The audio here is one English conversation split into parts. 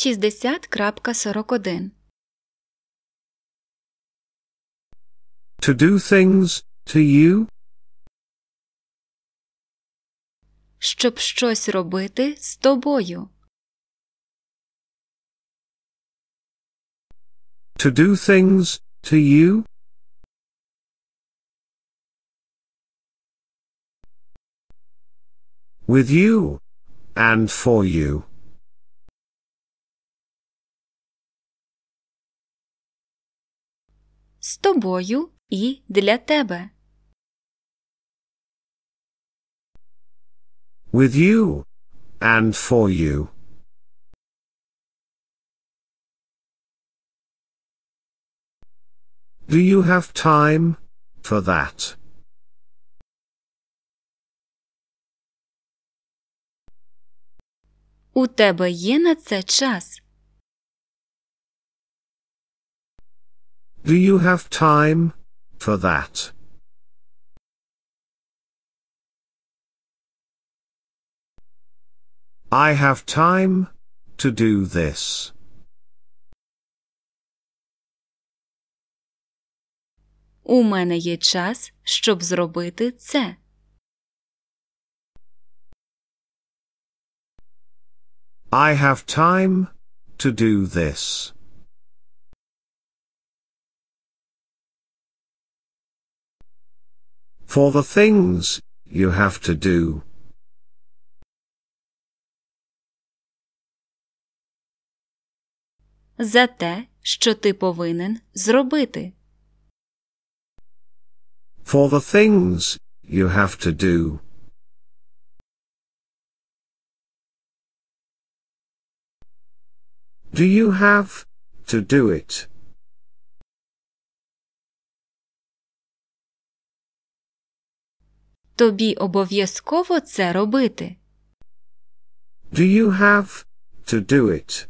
60.41 To do things to you? Щоб щось робити з тобою. To do things to you? With you. And for you. З тобою і для тебе. With you. And for you. Do you have time for that? У тебе є на це час. Do you have time for that? I have time to do this. У мене є час, щоб зробити це. I have time to do this. For the things you have to do. За те, що ти повинен зробити. For the things you have to do. Do you have to do it? Тобі обов'язково це робити. Do you have to do it?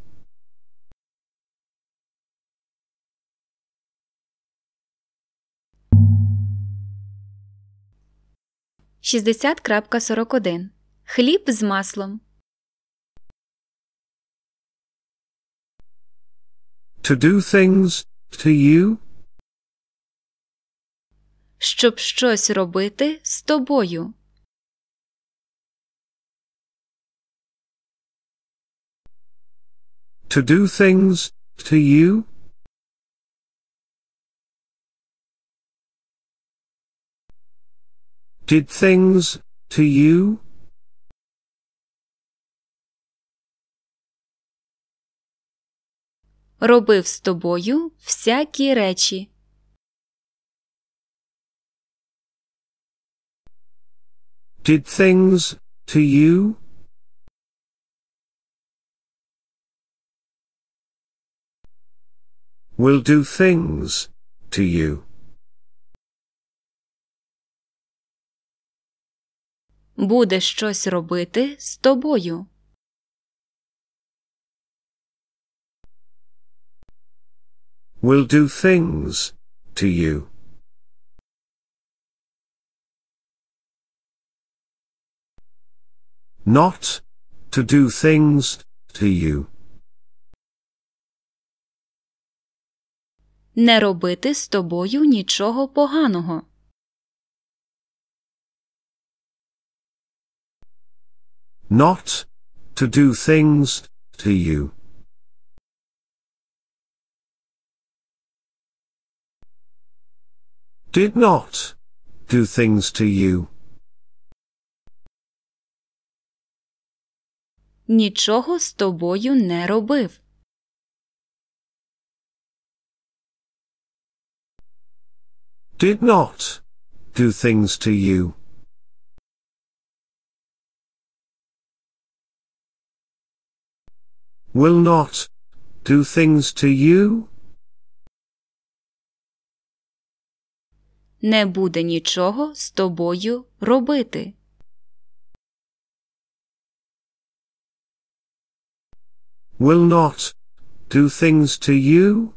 Шістдесят крапка сорок один. Хліб з маслом. To do things to you? Щоб щось робити з тобою. To do things to you? Did things to you? Робив з тобою всякі речі. Did things to you? Will do things to you. Буде щось робити з тобою. Will do things to you. Not to do things to you. Не робити з тобою нічого поганого. Not to do things to you. Did not do things to you. Нічого з тобою не робив. Did not do things to you. Will not do things to you. Не буде нічого з тобою робити. Will not do things to you.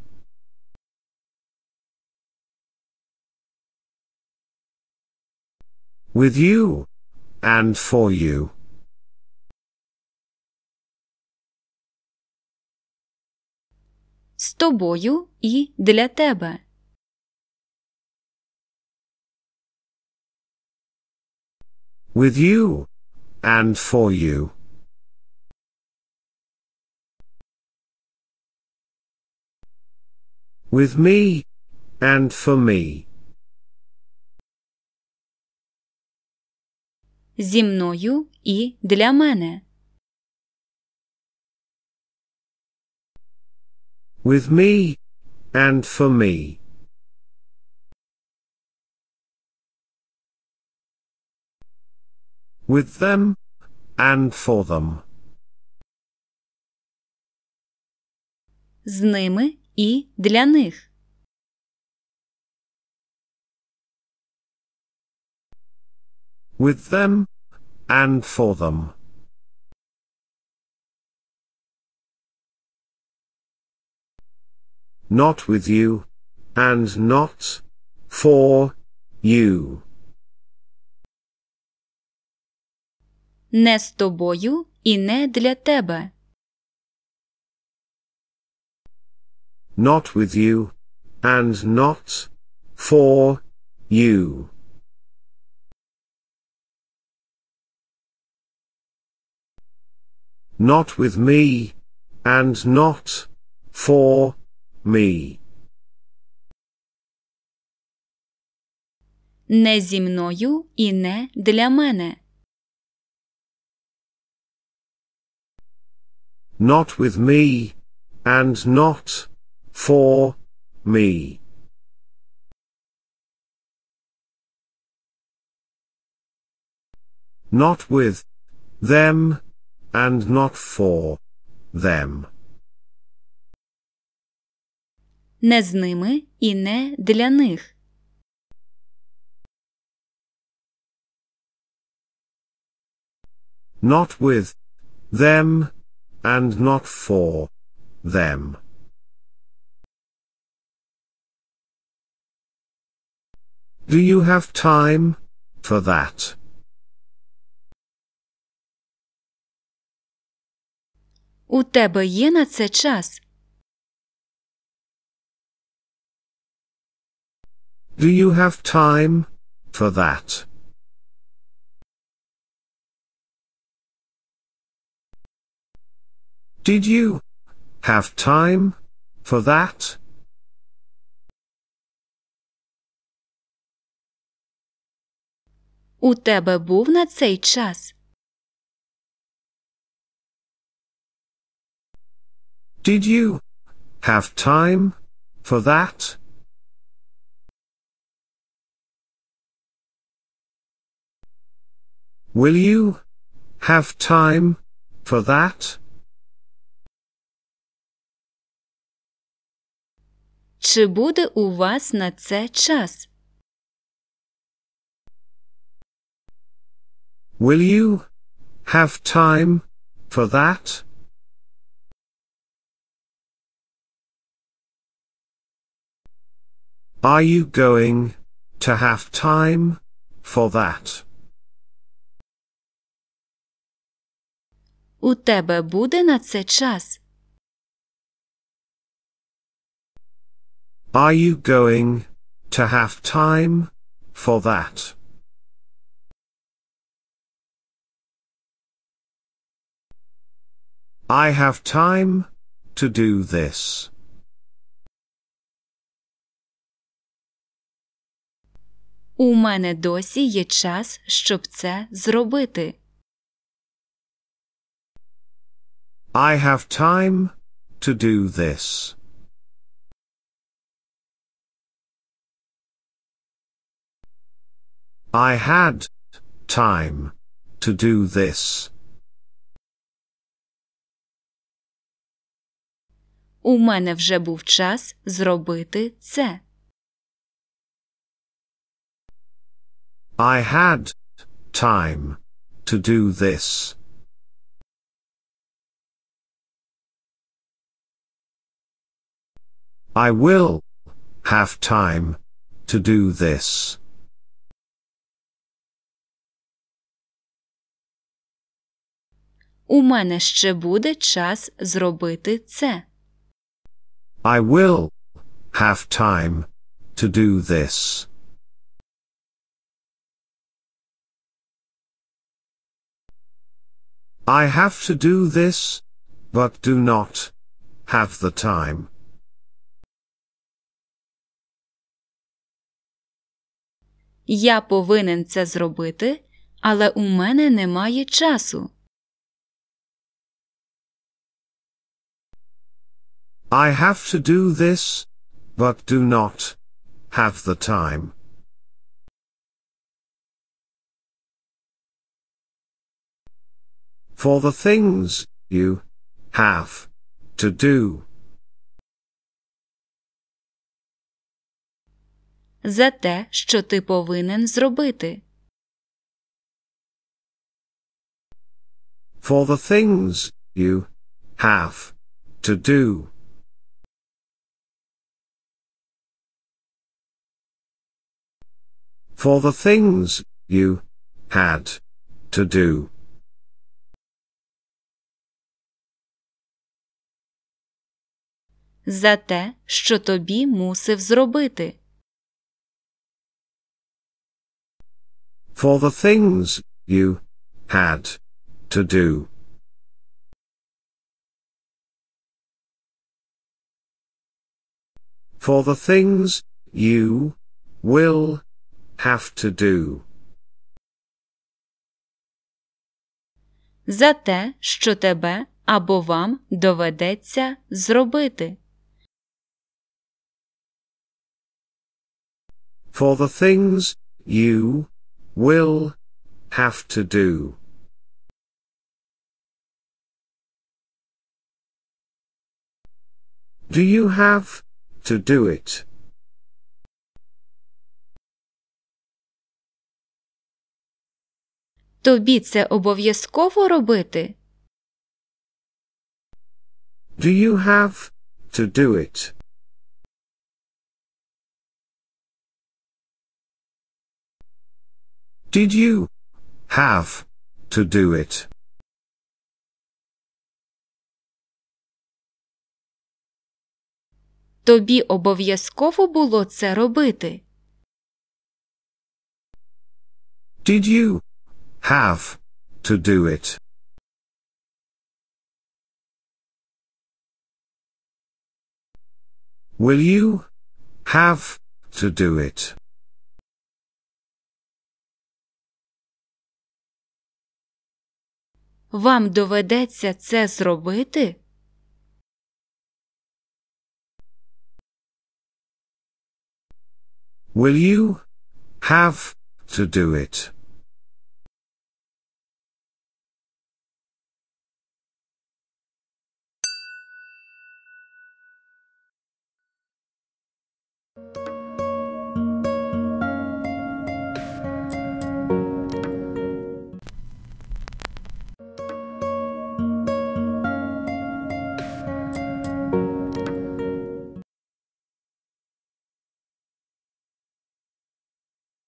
With you. And for you. з тобою і для тебе. With you. And for you. With me. And for me. Зі мною і для мене. With me. And for me. With them. And for them. З ними і для них. With them. And for them. Not with you. And not. For. You. Не з тобою і не для тебе. Not with you. And not. For. You. Not with me. And not. For. Me. Не зі мною і не для мене. Not with me. And not. For. Me. Not with. Them. And not for. Them. Не з ними і не для них. Not with. Them. And not for. Them. Do you have time? For that. У тебе є на це час. Do you have time? For that. Did you have time? For that? У тебе був на цей час. Did you have time? For that? Will you have time? For that? Чи буде у вас на це час? Will you have time? For that? Are you going to have time for that? У тебе буде на це час. Are you going to have time for that? I have time to do this. У мене досі є час, щоб це зробити. I have time to do this. I had time to do this. У мене вже був час зробити це. I had time to do this. I will have time to do this. У мене ще буде час зробити це. I will have time to do this. I have to do this, but do not have the time. Я повинен це зробити, але у мене немає часу. I have to do this, but do not have the time. For the things you have to do. За те, що ти повинен зробити. For the things you have to do. For the things you had to do. За те, що тобі мусив зробити. For the things you had to do. For the things you will have to do. За те, що тебе або вам доведеться зробити. For the things you will have to do. Do you have to do it? Тобі це обов'язково робити? Do you have to do it? Did you have to do it? Тобі обов'язково було це робити? Did you have to do it? Will you have to do it? Вам доведеться це зробити? Will you have to do it?